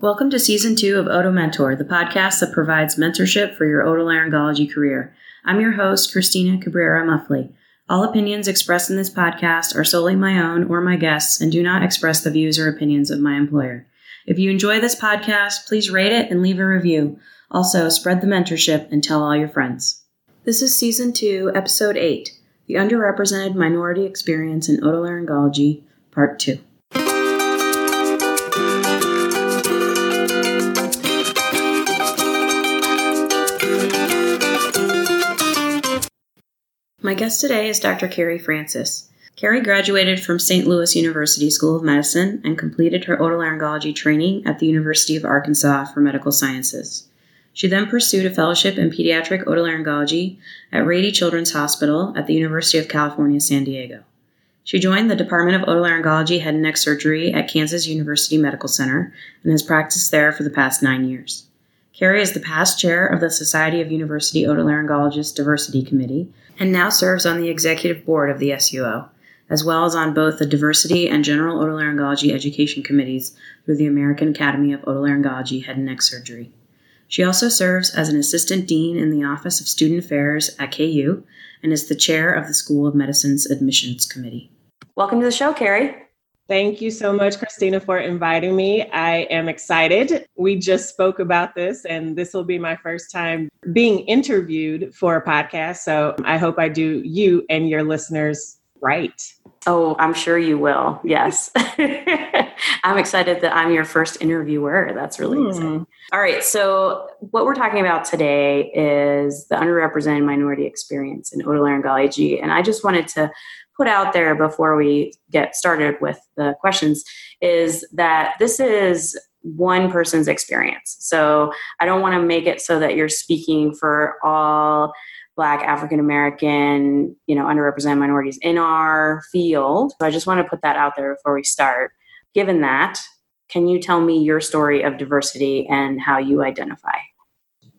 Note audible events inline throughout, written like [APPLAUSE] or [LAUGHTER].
Welcome to season two of Oto Mentor, the podcast that provides mentorship for your otolaryngology career. I'm your host, Cristina Cabrera Muffly. All opinions expressed in this podcast are solely my own or my guests and do not express the views or opinions of my employer. If you enjoy this podcast, please rate it and leave a review. Also, spread the mentorship and tell all your friends. This is season two, episode eight The Underrepresented Minority Experience in Otolaryngology, part two. My guest today is Dr. Carrie Francis. Carrie graduated from St. Louis University School of Medicine and completed her otolaryngology training at the University of Arkansas for Medical Sciences. She then pursued a fellowship in pediatric otolaryngology at Rady Children's Hospital at the University of California, San Diego. She joined the Department of Otolaryngology Head and Neck Surgery at Kansas University Medical Center and has practiced there for the past nine years. Carrie is the past chair of the Society of University Otolaryngologists Diversity Committee and now serves on the executive board of the SUO, as well as on both the Diversity and General Otolaryngology Education Committees through the American Academy of Otolaryngology Head and Neck Surgery. She also serves as an assistant dean in the Office of Student Affairs at KU and is the chair of the School of Medicine's Admissions Committee. Welcome to the show, Carrie. Thank you so much, Cristina, for inviting me. I am excited. We just spoke about this, and this will be my first time being interviewed for a podcast. So I hope I do you and your listeners right. Oh, I'm sure you will. Yes. [LAUGHS] I'm excited that I'm your first interviewer. That's really mm. exciting. All right. So, what we're talking about today is the underrepresented minority experience in otolaryngology. And I just wanted to put out there before we get started with the questions is that this is one person's experience. So I don't want to make it so that you're speaking for all black african american you know underrepresented minorities in our field. So i just want to put that out there before we start. Given that can you tell me your story of diversity and how you identify?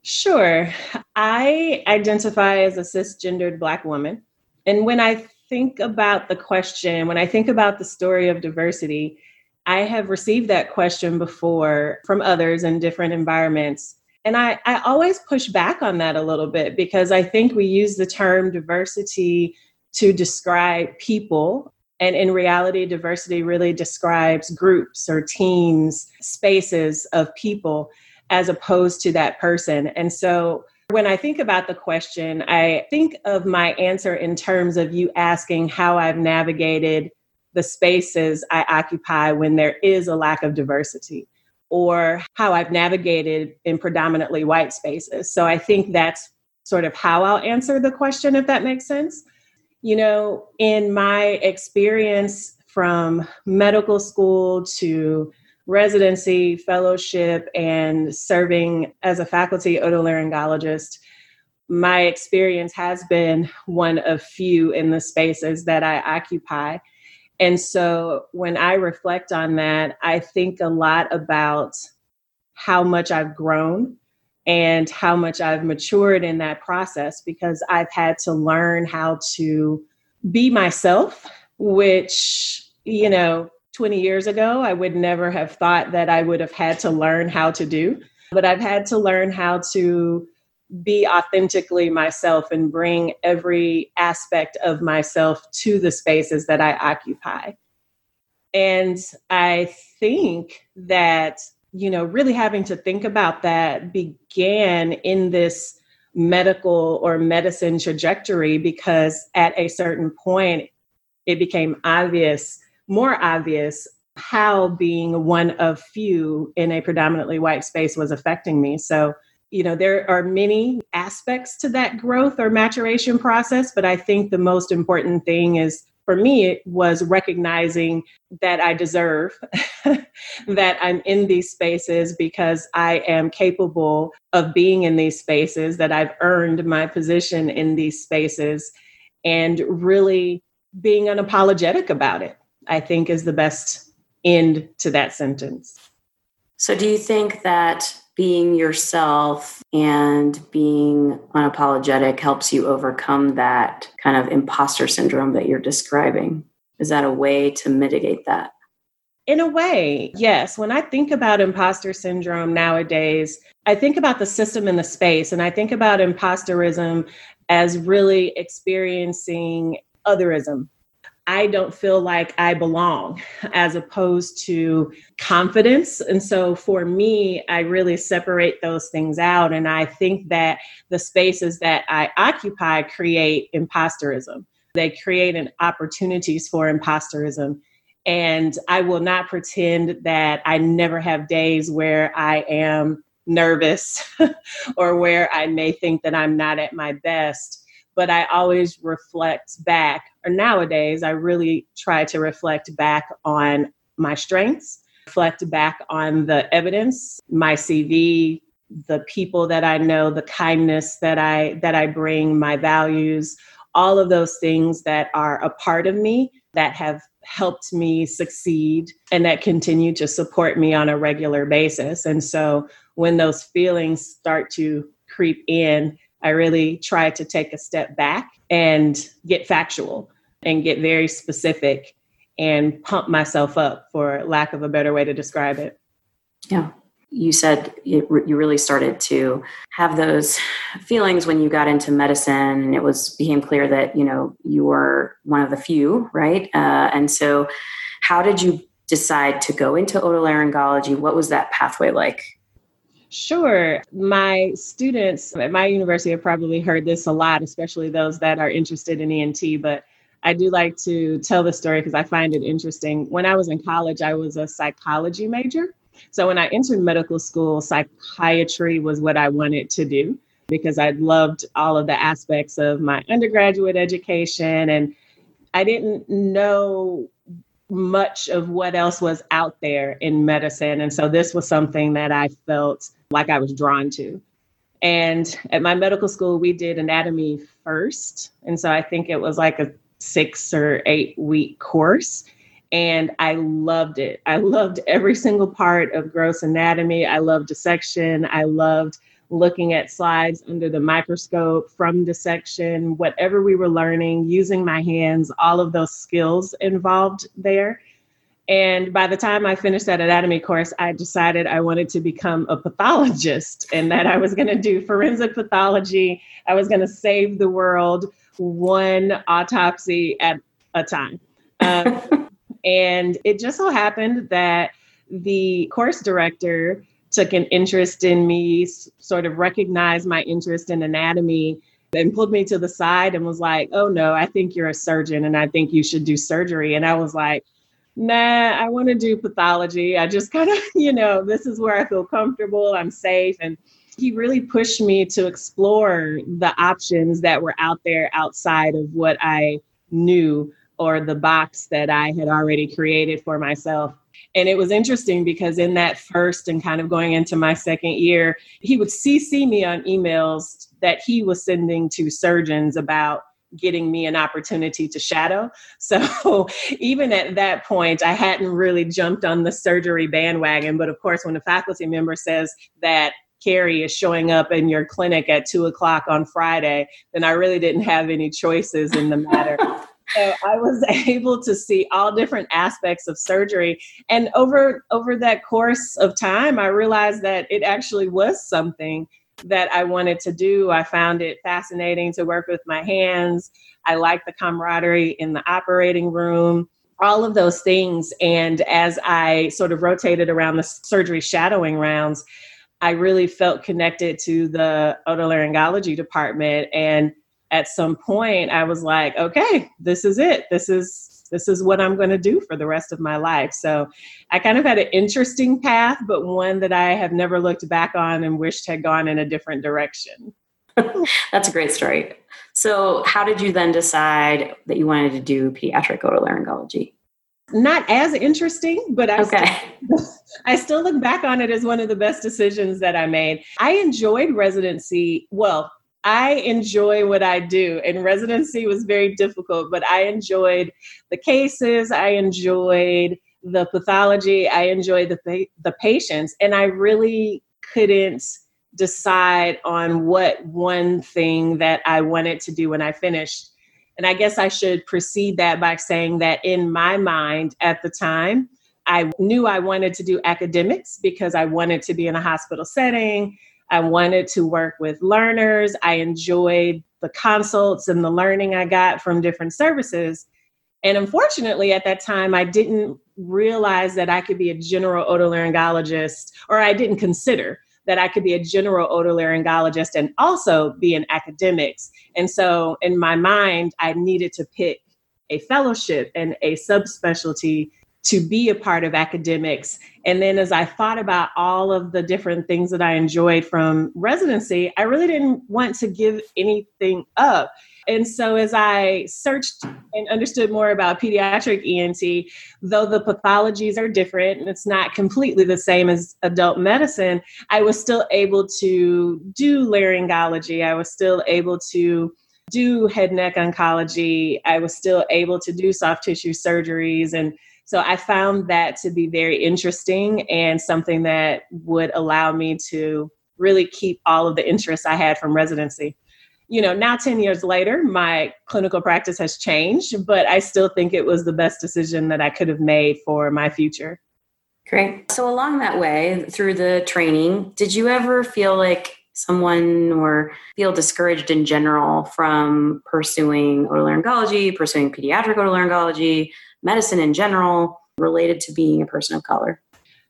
Sure. I identify as a cisgendered black woman. And when i think about the question, when I think about the story of diversity, I have received that question before from others in different environments. And I, I always push back on that a little bit because I think we use the term diversity to describe people. And in reality, diversity really describes groups or teams, spaces of people, as opposed to that person. And so when I think about the question, I think of my answer in terms of you asking how I've navigated the spaces I occupy when there is a lack of diversity, or how I've navigated in predominantly white spaces. So I think that's sort of how I'll answer the question, if that makes sense. You know, in my experience from medical school to residency, fellowship, and serving as a faculty otolaryngologist, my experience has been one of few in the spaces that I occupy. And so when I reflect on that, I think a lot about how much I've grown and how much I've matured in that process because I've had to learn how to be myself, which, you know, 20 years ago, I would never have thought that I would have had to learn how to do. But I've had to learn how to be authentically myself and bring every aspect of myself to the spaces that I occupy. And I think that, you know, really having to think about that began in this medical or medicine trajectory because at a certain point it became obvious more obvious how being one of few in a predominantly white space was affecting me. So, you know, there are many aspects to that growth or maturation process, but I think the most important thing is for me it was recognizing that I deserve [LAUGHS] that I'm in these spaces because I am capable of being in these spaces, that I've earned my position in these spaces, and really being unapologetic about it. I think is the best end to that sentence. So, do you think that being yourself and being unapologetic helps you overcome that kind of imposter syndrome that you're describing? Is that a way to mitigate that? In a way, yes. When I think about imposter syndrome nowadays, I think about the system and the space and I think about imposterism as really experiencing otherism. I don't feel like I belong as opposed to confidence. And so for me, I really separate those things out. And I think that the spaces that I occupy create imposterism. They create an opportunities for imposterism. And I will not pretend that I never have days where I am nervous [LAUGHS] or where I may think that I'm not at my best. But I always reflect back, or nowadays, I really try to reflect back on my strengths, reflect back on the evidence, my CV, the people that I know, the kindness that I that I bring, my values, all of those things that are a part of me that have helped me succeed and that continue to support me on a regular basis. And so when those feelings start to creep in, I really try to take a step back and get factual and get very specific and pump myself up, for lack of a better way to describe it. Yeah. You said you, really started to have those feelings when you got into medicine and it was became clear that you know you were one of the few right? Uh, and so how did you decide to go into otolaryngology? What was that pathway like Sure. My students at my university have probably heard this a lot, especially those that are interested in ENT, but I do like to tell the story because I find it interesting. When I was in college, I was a psychology major. So when I entered medical school, psychiatry was what I wanted to do because I loved all of the aspects of my undergraduate education and I didn't know much of what else was out there in medicine. And so this was something that I felt like I was drawn to. And at my medical school, we did anatomy first. And so I think it was like a six or eight week course and I loved it. I loved every single part of gross anatomy. I loved dissection. I loved looking at slides under the microscope from dissection, whatever we were learning, using my hands, all of those skills involved there. And by the time I finished that anatomy course, I decided I wanted to become a pathologist and that I was going to do forensic pathology. I was going to save the world one autopsy at a time. Um, [LAUGHS] and it just so happened that the course director took an interest in me, sort of recognized my interest in anatomy, and pulled me to the side and was like, Oh no, I think you're a surgeon and I think you should do surgery. And I was like, Nah, I want to do pathology. I just kind of, [LAUGHS] you know, this is where I feel comfortable, I'm safe. And he really pushed me to explore the options that were out there outside of what I knew or the box that I had already created for myself. And it was interesting because in that first and kind of going into my second year, he would CC me on emails that he was sending to surgeons about getting me an opportunity to shadow. So [LAUGHS] even at that point, I hadn't really jumped on the surgery bandwagon. But of course, when a faculty member says that Carrie is showing up in your clinic at two o'clock on Friday, then I really didn't have any choices in the matter. [LAUGHS] so I was [LAUGHS] able to see all different aspects of surgery. And over over that course of time, I realized that it actually was something that I wanted to do. I found it fascinating to work with my hands. I liked the camaraderie in the operating room, all of those things. And as I sort of rotated around the surgery shadowing rounds, I really felt connected to the otolaryngology department and at some point I was like, okay, this is it. This is this is what I'm going to do for the rest of my life. So I kind of had an interesting path, but one that I have never looked back on and wished had gone in a different direction. [LAUGHS] That's a great story. So, how did you then decide that you wanted to do pediatric otolaryngology? Not as interesting, but I, okay. still, [LAUGHS] I still look back on it as one of the best decisions that I made. I enjoyed residency. Well, I enjoy what I do. And residency was very difficult, but I enjoyed the cases. I enjoyed the pathology. I enjoyed the the patients, and I really couldn't decide on what one thing that I wanted to do when I finished. And I guess I should precede that by saying that in my mind at the time, I knew I wanted to do academics because I wanted to be in a hospital setting. I wanted to work with learners. I enjoyed the consults and the learning I got from different services. And unfortunately, at that time, I didn't realize that I could be a general otolaryngologist, or I didn't consider that I could be a general otolaryngologist and also be in academics. And so, in my mind, I needed to pick a fellowship and a subspecialty to be a part of academics. And then as I thought about all of the different things that I enjoyed from residency, I really didn't want to give anything up. And so as I searched and understood more about pediatric ENT, though the pathologies are different and it's not completely the same as adult medicine, I was still able to do laryngology. I was still able to do head neck oncology. I was still able to do soft tissue surgeries and so I found that to be very interesting and something that would allow me to really keep all of the interests I had from residency. You know, now 10 years later, my clinical practice has changed, but I still think it was the best decision that I could have made for my future. Great. So, along that way, through the training, did you ever feel like someone or feel discouraged in general from pursuing otolaryngology, pursuing pediatric otolaryngology, medicine in general related to being a person of color?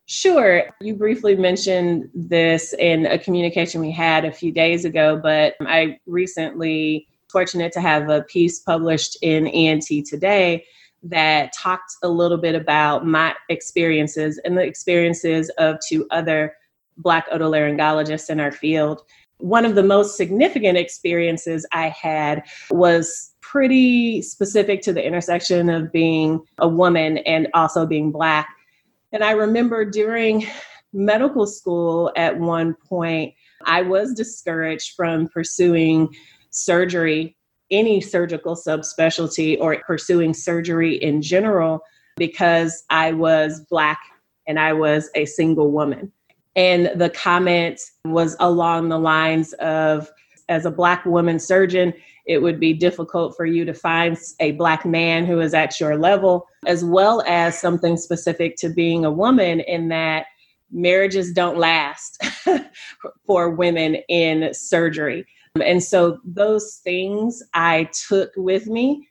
Sure. You briefly mentioned this in a communication we had a few days ago, but I recently fortunate to have a piece published in ENT Today that talked a little bit about my experiences and the experiences of two other Black otolaryngologists in our field. One of the most significant experiences I had was pretty specific to the intersection of being a woman and also being Black. And I remember during medical school at one point, I was discouraged from pursuing surgery, any surgical subspecialty, or pursuing surgery in general because I was Black and I was a single woman. And the comment was along the lines of, as a Black woman surgeon, it would be difficult for you to find a Black man who is at your level, as well as something specific to being a woman, in that marriages don't last [LAUGHS] for women in surgery. And so those things I took with me.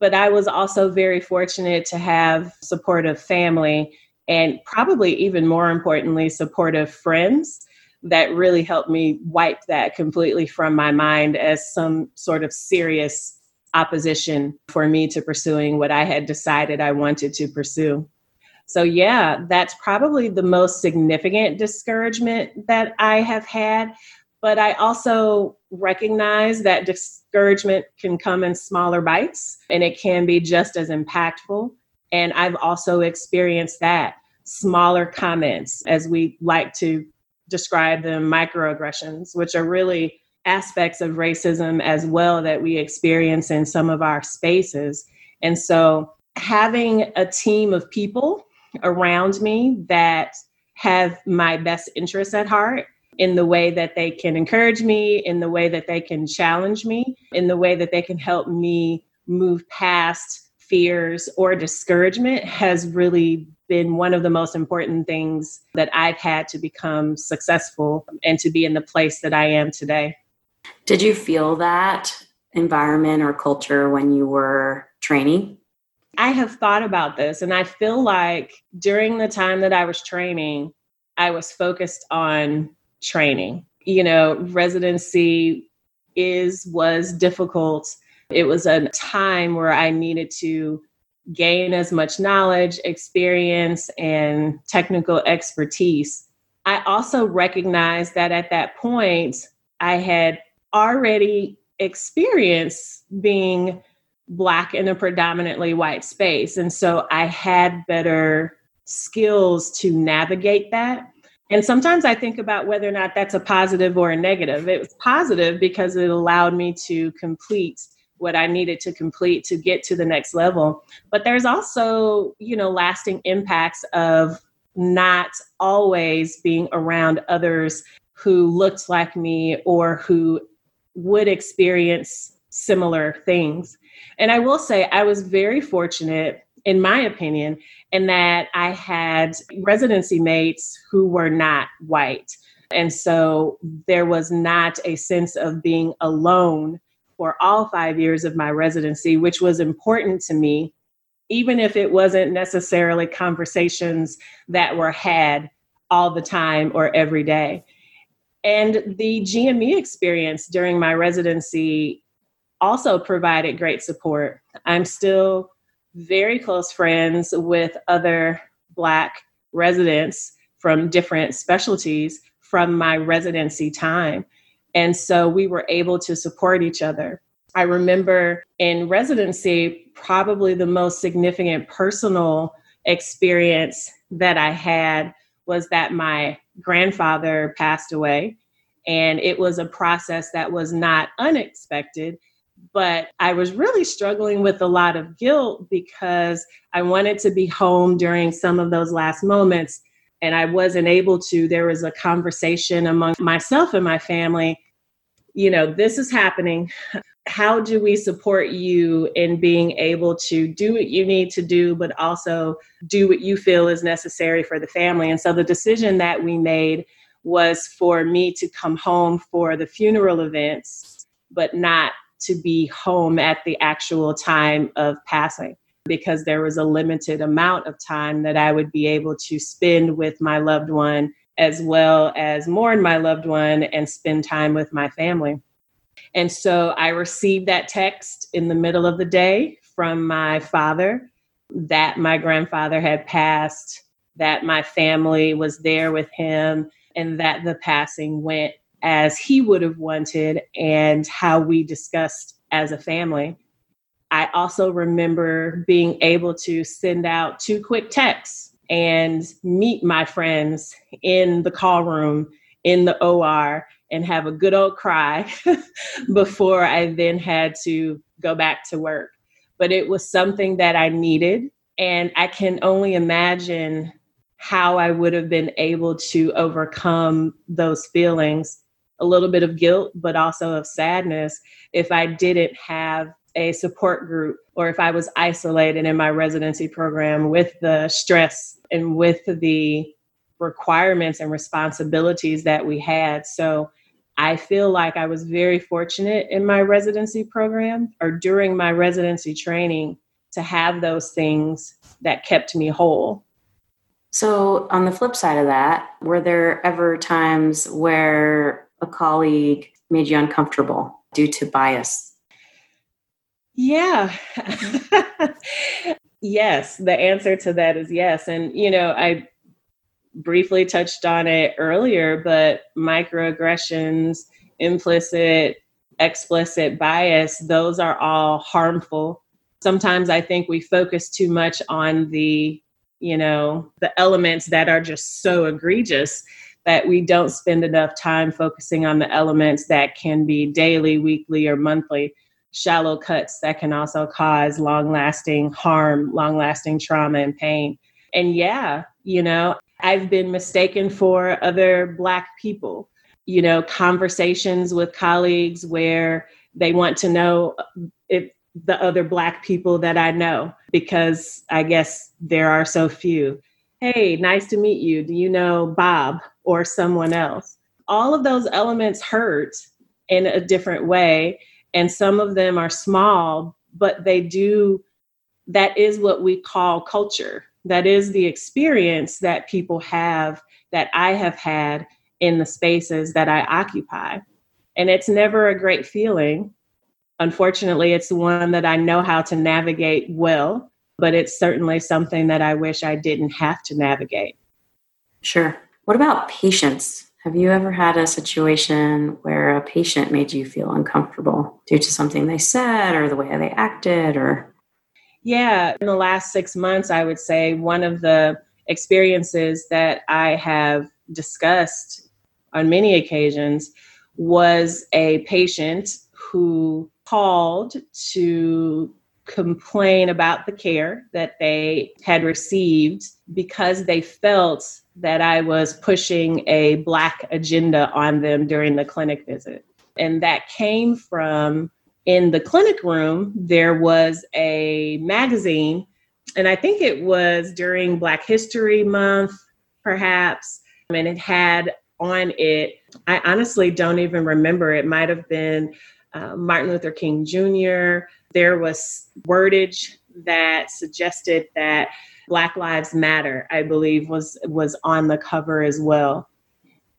But I was also very fortunate to have supportive family and probably even more importantly, supportive friends that really helped me wipe that completely from my mind as some sort of serious opposition for me to pursuing what I had decided I wanted to pursue. So, yeah, that's probably the most significant discouragement that I have had. But I also recognize that discouragement can come in smaller bites and it can be just as impactful. And I've also experienced that smaller comments, as we like to describe them, microaggressions, which are really aspects of racism as well that we experience in some of our spaces. And so having a team of people around me that have my best interests at heart in the way that they can encourage me, in the way that they can challenge me, in the way that they can help me move past fears or discouragement has really been one of the most important things that I've had to become successful and to be in the place that I am today. Did you feel that environment or culture when you were training? I have thought about this, and I feel like during the time that I was training, I was focused on training. You know, residency is was difficult it was a time where I needed to gain as much knowledge, experience, and technical expertise. I also recognized that at that point, I had already experienced being Black in a predominantly white space. And so I had better skills to navigate that. And sometimes I think about whether or not that's a positive or a negative. It was positive because it allowed me to complete what I needed to complete to get to the next level. But there's also, you know, lasting impacts of not always being around others who looked like me or who would experience similar things. And I will say, I was very fortunate in my opinion, in that I had residency mates who were not white. And so there was not a sense of being alone for all five years of my residency, which was important to me, even if it wasn't necessarily conversations that were had all the time or every day. And the GME experience during my residency also provided great support. I'm still very close friends with other Black residents from different specialties from my residency time. And so we were able to support each other. I remember in residency, probably the most significant personal experience that I had was that my grandfather passed away. And it was a process that was not unexpected, but I was really struggling with a lot of guilt because I wanted to be home during some of those last moments and I wasn't able to. There was a conversation among myself and my family. You know, this is happening. How do we support you in being able to do what you need to do, but also do what you feel is necessary for the family? And so the decision that we made was for me to come home for the funeral events, but not to be home at the actual time of passing because there was a limited amount of time that I would be able to spend with my loved one as well as mourn my loved one and spend time with my family. And so I received that text in the middle of the day from my father that my grandfather had passed, that my family was there with him, and that the passing went as he would have wanted and how we discussed as a family. I also remember being able to send out two quick texts and meet my friends in the call room in the OR and have a good old cry [LAUGHS] before I then had to go back to work. But it was something that I needed. And I can only imagine how I would have been able to overcome those feelings a little bit of guilt, but also of sadness if I didn't have a support group or if I was isolated in my residency program with the stress and with the requirements and responsibilities that we had. So I feel like I was very fortunate in my residency program or during my residency training to have those things that kept me whole. So, on the flip side of that, were there ever times where a colleague made you uncomfortable due to bias? Yeah. [LAUGHS] yes, the answer to that is yes. And, you know, I briefly touched on it earlier, but microaggressions, implicit, explicit bias, those are all harmful. Sometimes I think we focus too much on the, you know, the elements that are just so egregious that we don't spend enough time focusing on the elements that can be daily, weekly, or monthly shallow cuts that can also cause long lasting harm, long lasting trauma and pain. And yeah, you know, I've been mistaken for other Black people. You know, conversations with colleagues where they want to know if the other Black people that I know, because I guess there are so few. Hey, nice to meet you. Do you know Bob or someone else? All of those elements hurt in a different way. And some of them are small, but they do, that is what we call culture. That is the experience that people have, that I have had in the spaces that I occupy. And it's never a great feeling. Unfortunately, it's one that I know how to navigate well but it's certainly something that I wish I didn't have to navigate. Sure. What about patients? Have you ever had a situation where a patient made you feel uncomfortable due to something they said or the way they acted or? Yeah, in the last 6 months I would say one of the experiences that I have discussed on many occasions was a patient who called to complain about the care that they had received because they felt that I was pushing a Black agenda on them during the clinic visit. And that came from in the clinic room, there was a magazine and I think it was during Black History Month, perhaps, and it had on it, I honestly don't even remember. It might have been uh, Martin Luther King Jr. There was wordage that suggested that Black Lives Matter, I believe, was was on the cover as well.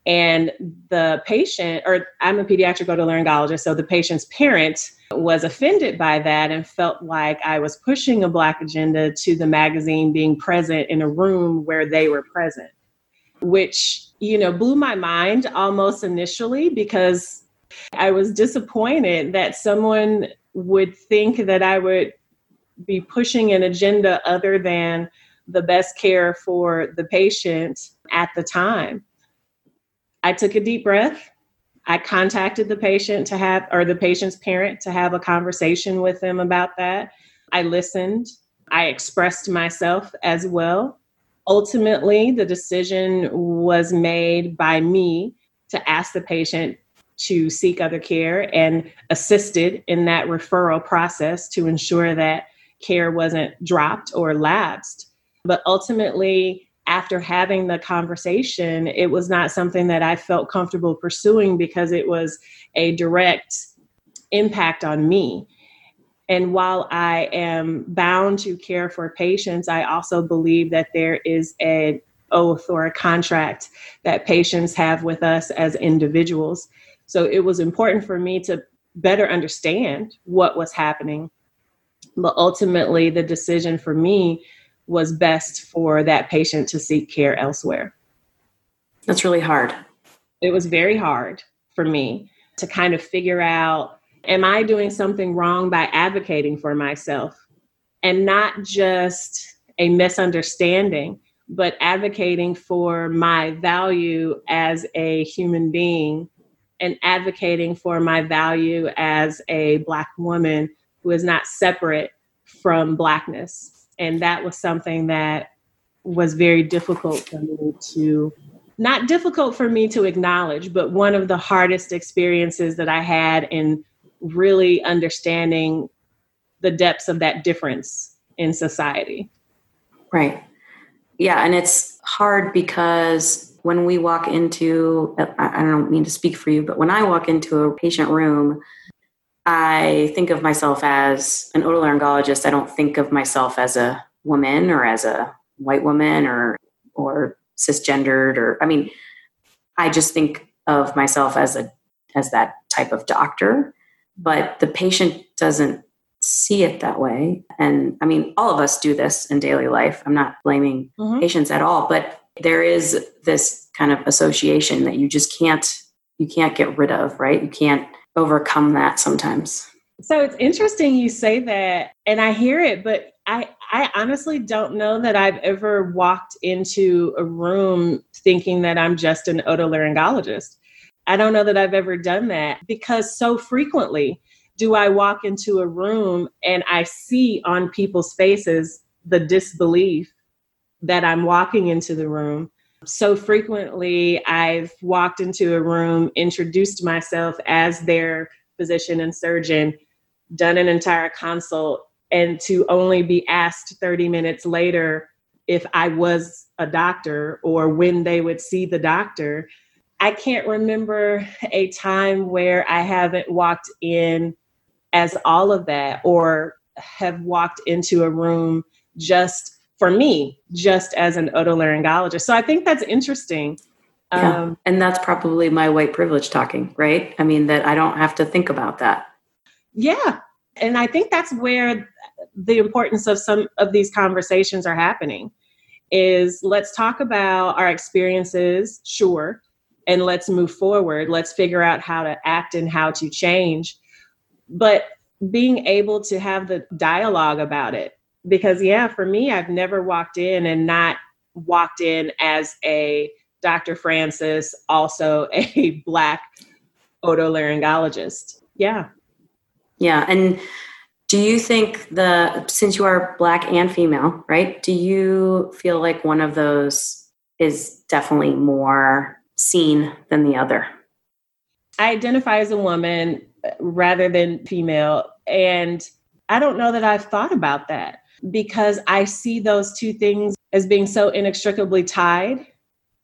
And the patient, or I'm a pediatric otolaryngologist, so the patient's parent was offended by that and felt like I was pushing a Black agenda to the magazine being present in a room where they were present, which, you know, blew my mind almost initially because I was disappointed that someone would think that I would be pushing an agenda other than the best care for the patient at the time. I took a deep breath. I contacted the patient to have, or the patient's parent to have a conversation with them about that. I listened. I expressed myself as well. Ultimately, the decision was made by me to ask the patient to seek other care and assisted in that referral process to ensure that care wasn't dropped or lapsed. But ultimately, after having the conversation, it was not something that I felt comfortable pursuing because it was a direct impact on me. And while I am bound to care for patients, I also believe that there is an oath or a contract that patients have with us as individuals. So it was important for me to better understand what was happening. But ultimately, the decision for me was best for that patient to seek care elsewhere. That's really hard. It was very hard for me to kind of figure out am I doing something wrong by advocating for myself? And not just a misunderstanding, but advocating for my value as a human being and advocating for my value as a Black woman is not separate from Blackness. And that was something that was very difficult for me to not difficult for me to acknowledge but one of the hardest experiences that i had in really understanding the depths of that difference in society. Right. Yeah and it's hard because when we walk into i don't mean to speak for you but when i walk into a patient room I think of myself as an otolaryngologist. I don't think of myself as a woman or as a white woman or or cisgendered or I mean, I just think of myself as a as that type of doctor, but the patient doesn't see it that way. And I mean, all of us do this in daily life. I'm not blaming mm-hmm. patients at all, but there is this kind of association that you just can't you can't get rid of, right? You can't overcome that sometimes. So it's interesting you say that, and I hear it, but I, I honestly don't know that I've ever walked into a room thinking that I'm just an otolaryngologist. I don't know that I've ever done that because so frequently do I walk into a room and I see on people's faces the disbelief that I'm walking into the room so frequently, I've walked into a room, introduced myself as their physician and surgeon, done an entire consult, and to only be asked 30 minutes later if I was a doctor or when they would see the doctor. I can't remember a time where I haven't walked in as all of that or have walked into a room just for me just as an otolaryngologist. So I think that's interesting. Yeah. Um, and that's probably my white privilege talking, right? I mean, that I don't have to think about that. Yeah. And I think that's where the importance of some of these conversations are happening is let's talk about our experiences, sure, and let's move forward. Let's figure out how to act and how to change. But being able to have the dialogue about it because yeah for me i've never walked in and not walked in as a dr francis also [LAUGHS] a black otolaryngologist. Yeah. Yeah and do you think the since you are black and female right do you feel like one of those is definitely more seen than the other? I identify as a woman uh, rather than female and i don't know that i've thought about that because I see those two things as being so inextricably tied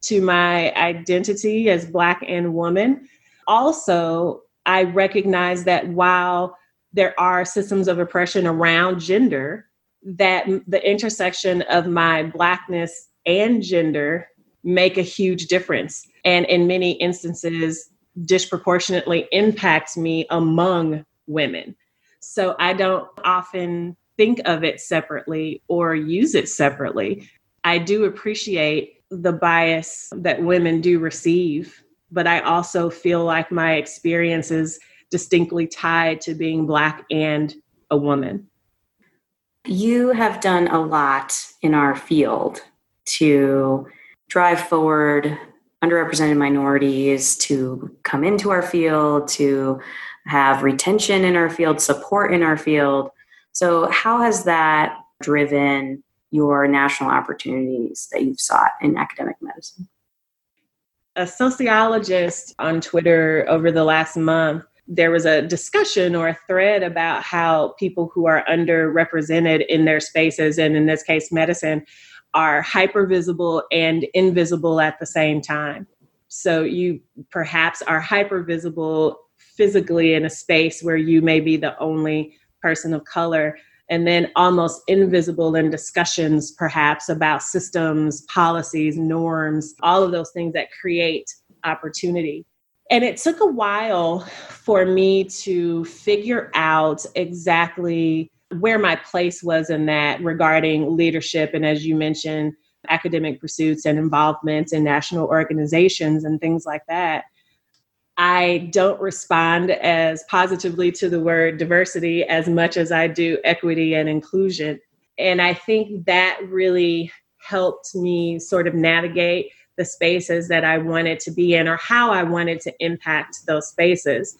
to my identity as Black and woman. Also, I recognize that while there are systems of oppression around gender, that the intersection of my Blackness and gender make a huge difference. And in many instances, disproportionately impacts me among women. So I don't often think of it separately or use it separately. I do appreciate the bias that women do receive, but I also feel like my experience is distinctly tied to being Black and a woman. You have done a lot in our field to drive forward underrepresented minorities to come into our field, to have retention in our field, support in our field. So, how has that driven your national opportunities that you've sought in academic medicine? A sociologist on Twitter over the last month, there was a discussion or a thread about how people who are underrepresented in their spaces, and in this case, medicine, are hyper visible and invisible at the same time. So you perhaps are hyper visible physically in a space where you may be the only person of color, and then almost invisible in discussions, perhaps about systems, policies, norms, all of those things that create opportunity. And it took a while for me to figure out exactly where my place was in that regarding leadership and as you mentioned academic pursuits and involvement in national organizations and things like that i don't respond as positively to the word diversity as much as i do equity and inclusion. And i think that really helped me sort of navigate the spaces that i wanted to be in or how i wanted to impact those spaces.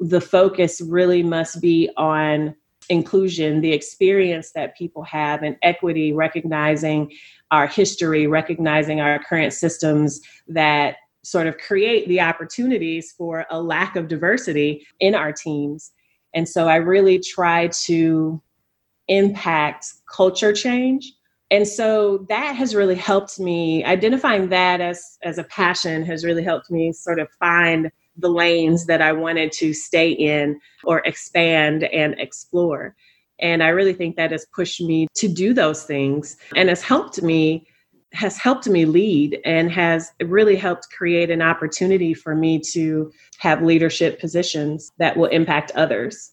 The focus really must be on inclusion, the experience that people have, and equity, recognizing our history, recognizing our current systems that sort of create the opportunities for a lack of diversity in our teams. And so I really try to impact culture change. And so that has really helped me identifying that as as a passion has really helped me sort of find the lanes that I wanted to stay in or expand and explore. And I really think that has pushed me to do those things and has helped me has helped me lead and has really helped create an opportunity for me to have leadership positions that will impact others.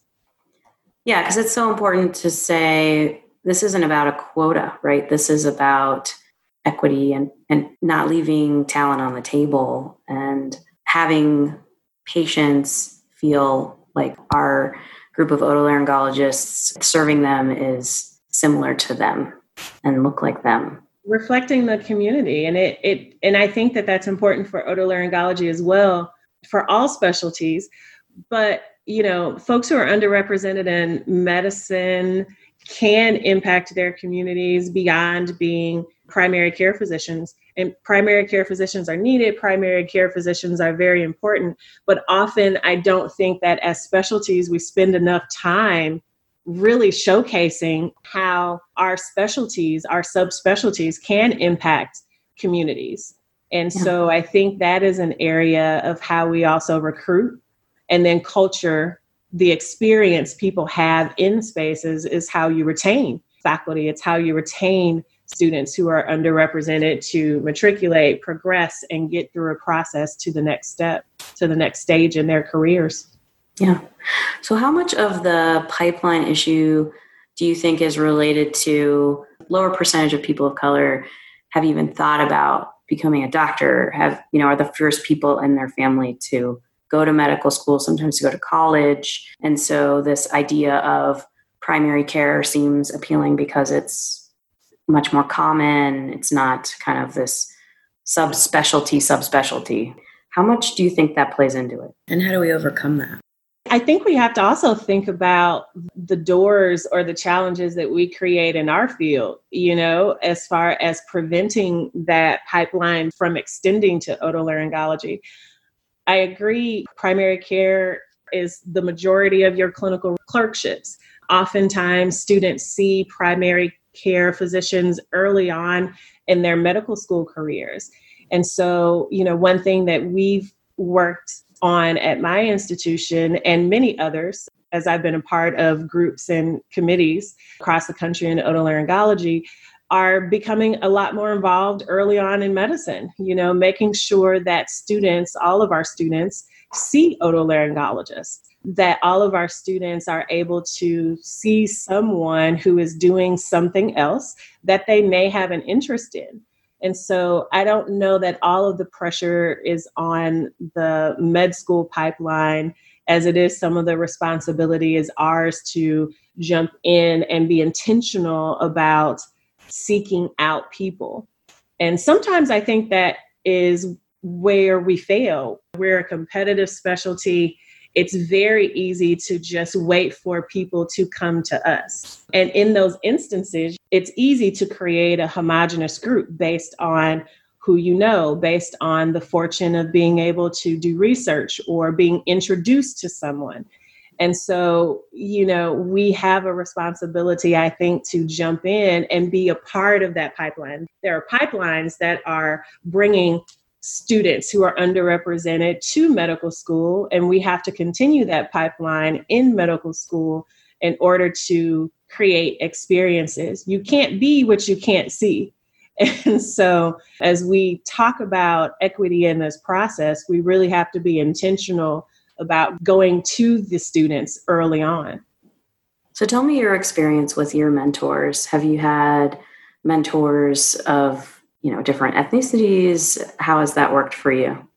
Yeah, because it's so important to say this isn't about a quota, right? This is about equity and, and not leaving talent on the table and having patients feel like our group of otolaryngologists serving them is similar to them and look like them reflecting the community. And it, it and i think that that's important for otolaryngology as well for all specialties. But you know folks who are underrepresented in medicine can impact their communities beyond being primary care physicians. And primary care physicians are needed. Primary care physicians are very important. But often i don't think that as specialties we spend enough time really showcasing how our specialties our subspecialties can impact communities and yeah. so i think that is an area of how we also recruit and then culture the experience people have in spaces is how you retain faculty it's how you retain students who are underrepresented to matriculate, progress, and get through a process to the next step, to the next stage in their careers. Yeah. So, how much of the pipeline issue do you think is related to lower percentage of people of color have even thought about becoming a doctor? Have you know are the first people in their family to go to medical school, sometimes to go to college, and so this idea of primary care seems appealing because it's much more common. It's not kind of this subspecialty, subspecialty. How much do you think that plays into it? And how do we overcome that? I think we have to also think about the doors or the challenges that we create in our field, you know, as far as preventing that pipeline from extending to otolaryngology. I agree, primary care is the majority of your clinical clerkships. Oftentimes, students see primary care physicians early on in their medical school careers. And so, you know, one thing that we've worked on at my institution and many others, as I've been a part of groups and committees across the country in otolaryngology, are becoming a lot more involved early on in medicine, you know, making sure that students, all of our students, see otolaryngologists, that all of our students are able to see someone who is doing something else that they may have an interest in. And so I don't know that all of the pressure is on the med school pipeline as it is some of the responsibility is ours to jump in and be intentional about seeking out people. And sometimes I think that is where we fail. We're a competitive specialty it's very easy to just wait for people to come to us. And in those instances, it's easy to create a homogenous group based on who you know, based on the fortune of being able to do research or being introduced to someone. And so, you know, we have a responsibility, I think, to jump in and be a part of that pipeline. There are pipelines that are bringing students who are underrepresented to medical school, and we have to continue that pipeline in medical school in order to create experiences. You can't be what you can't see. [LAUGHS] And so, as we talk about equity in this process, we really have to be intentional about going to the students early on. So, tell me your experience with your mentors. Have you had mentors of you know different ethnicities. How has that worked for you?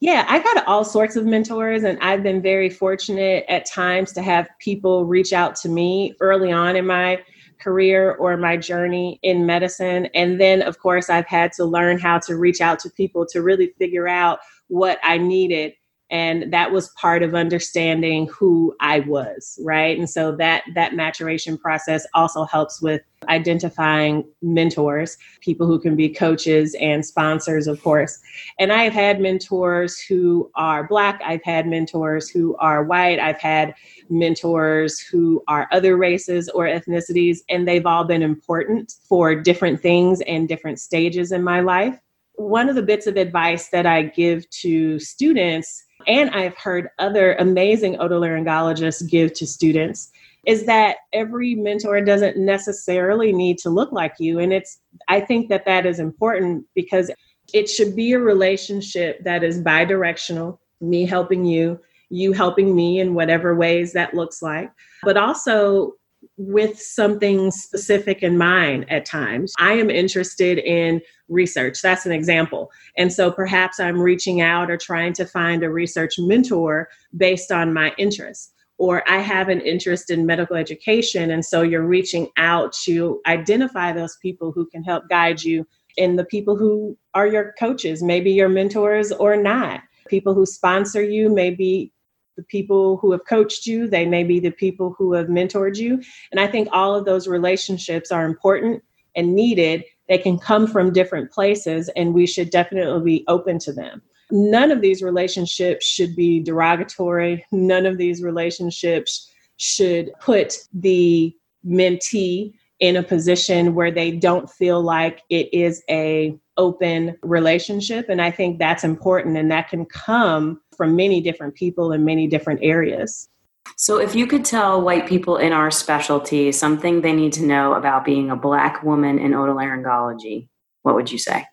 Yeah i got all sorts of mentors and i've been very fortunate at times to have people reach out to me early on in my career or my journey in medicine. And then of course i've had to learn how to reach out to people to really figure out what i needed and that was part of understanding who i was right? And so that that maturation process also helps with identifying mentors people who can be coaches and sponsors of course. And i've had mentors who are black i've had mentors who are white i've had mentors who are other races or ethnicities and they've all been important for different things and different stages in my life one of the bits of advice that i give to students and I've heard other amazing otolaryngologists give to students is that every mentor doesn't necessarily need to look like you. And it's I think that that is important because it should be a relationship that is bidirectional me helping you you helping me in whatever ways that looks like but also with something specific in mind at times. I am interested in research. That's an example. And so perhaps I'm reaching out or trying to find a research mentor based on my interests. Or I have an interest in medical education. And so you're reaching out to identify those people who can help guide you and the people who are your coaches, maybe your mentors or not. People who sponsor you, maybe the people who have coached you, they may be the people who have mentored you. And I think all of those relationships are important and needed. They can come from different places, and we should definitely be open to them. None of these relationships should be derogatory. None of these relationships should put the mentee in a position where they don't feel like it is a open relationship and i think that's important and that can come from many different people in many different areas so if you could tell white people in our specialty something they need to know about being a black woman in otolaryngology what would you say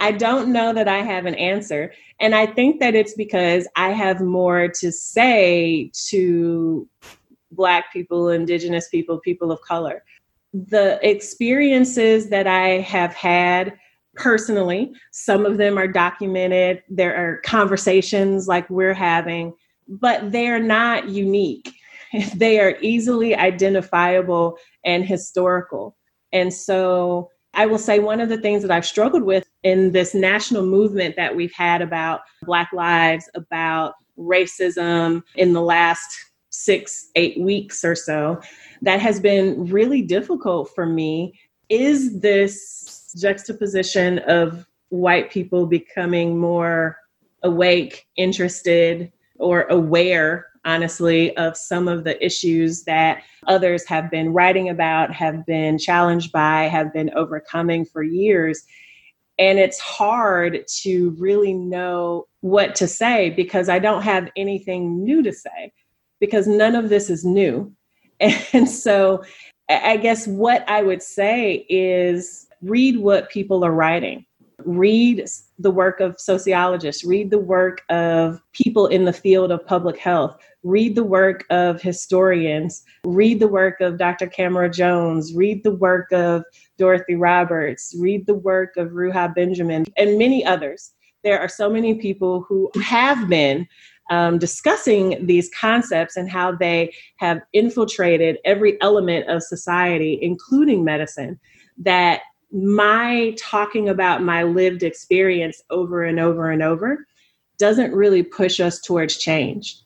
I don't know that I have an answer. And I think that it's because I have more to say to Black people, Indigenous people, people of color. The experiences that I have had personally, some of them are documented. There are conversations like we're having, but they're not unique. [LAUGHS] They are easily identifiable and historical. And so I will say one of the things that I've struggled with in this national movement that we've had about Black lives, about racism in the last six, eight weeks or so, that has been really difficult for me is this juxtaposition of white people becoming more awake, interested, or aware honestly, of some of the issues that others have been writing about, have been challenged by, have been overcoming for years. And it's hard to really know what to say because I don't have anything new to say because none of this is new. [LAUGHS] And so I guess what I would say is read what people are writing. Read the work of sociologists, read the work of people in the field of public health, read the work of historians, read the work of Dr. Camara Jones, read the work of Dorothy Roberts, read the work of Ruha Benjamin, and many others. There are so many people who have been um, discussing these concepts and how they have infiltrated every element of society, including medicine, that my talking about my lived experience over and over and over doesn't really push us towards change.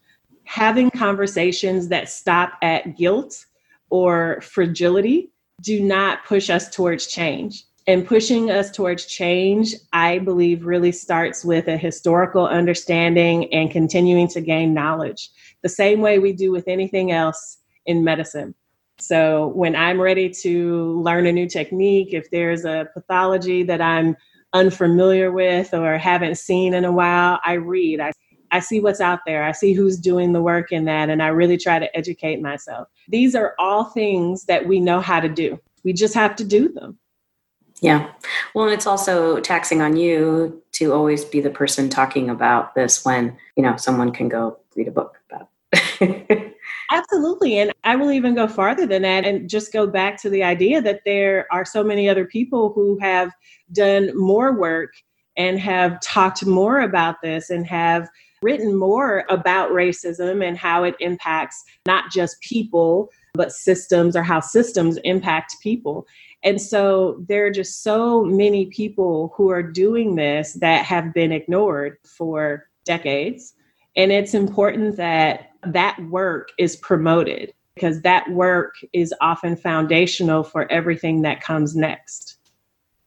Having conversations that stop at guilt or fragility do not push us towards change. And pushing us towards change, I believe, really starts with a historical understanding and continuing to gain knowledge, the same way we do with anything else in medicine. So when I'm ready to learn a new technique, if there's a pathology that I'm unfamiliar with or haven't seen in a while, I read. I, I see what's out there. I see who's doing the work in that, and I really try to educate myself. These are all things that we know how to do. We just have to do them. Yeah. Well, and it's also taxing on you to always be the person talking about this when, you know, someone can go read a book about. [LAUGHS] Absolutely. And I will even go farther than that and just go back to the idea that there are so many other people who have done more work and have talked more about this and have written more about racism and how it impacts not just people, but systems or how systems impact people. And so there are just so many people who are doing this that have been ignored for decades. And it's important that that work is promoted because that work is often foundational for everything that comes next.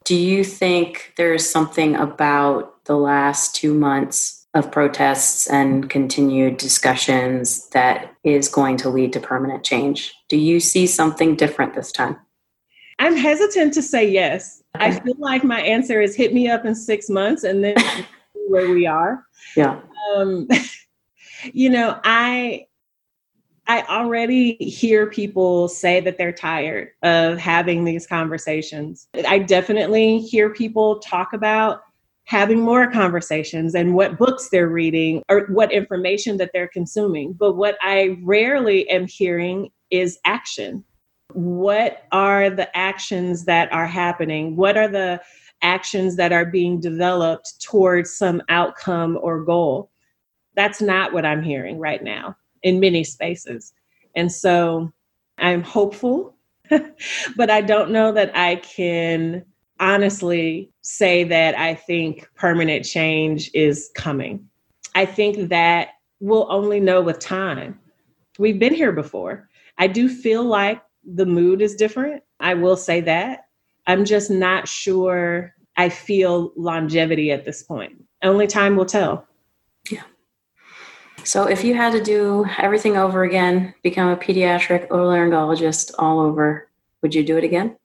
Do you think there's something about the last two months of protests and continued discussions that is going to lead to permanent change? Do you see something different this time? I'm hesitant to say yes. I feel like my answer is hit me up in six months and then [LAUGHS] where we are. Yeah. Um, [LAUGHS] you know, I I already hear people say that they're tired of having these conversations. I definitely hear people talk about having more conversations and what books they're reading or what information that they're consuming. But what I rarely am hearing is action. What are the actions that are happening? What are the actions that are being developed towards some outcome or goal? That's not what I'm hearing right now in many spaces. And so I'm hopeful, [LAUGHS] but I don't know that I can honestly say that I think permanent change is coming. I think that we'll only know with time. We've been here before. I do feel like the mood is different. I will say that. I'm just not sure I feel longevity at this point. Only time will tell. Yeah. So, if you had to do everything over again, become a pediatric otolaryngologist all over, would you do it again?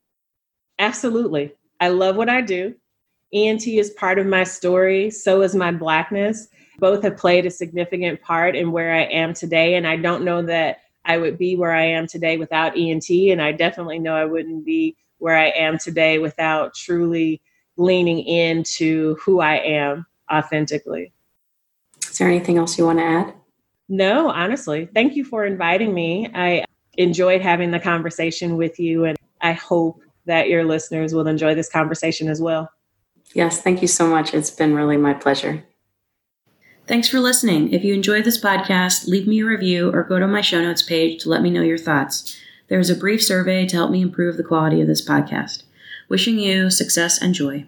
Absolutely. I love what I do. ENT is part of my story, so is my Blackness. Both have played a significant part in where I am today, and I don't know that I would be where I am today without ENT, and I definitely know I wouldn't be where I am today without truly leaning into who I am authentically. Is there anything else you want to add? No, honestly. Thank you for inviting me. I enjoyed having the conversation with you, and I hope that your listeners will enjoy this conversation as well. Yes, thank you so much. It's been really my pleasure. Thanks for listening. If you enjoyed this podcast, leave me a review or go to my show notes page to let me know your thoughts. There is a brief survey to help me improve the quality of this podcast. Wishing you success and joy.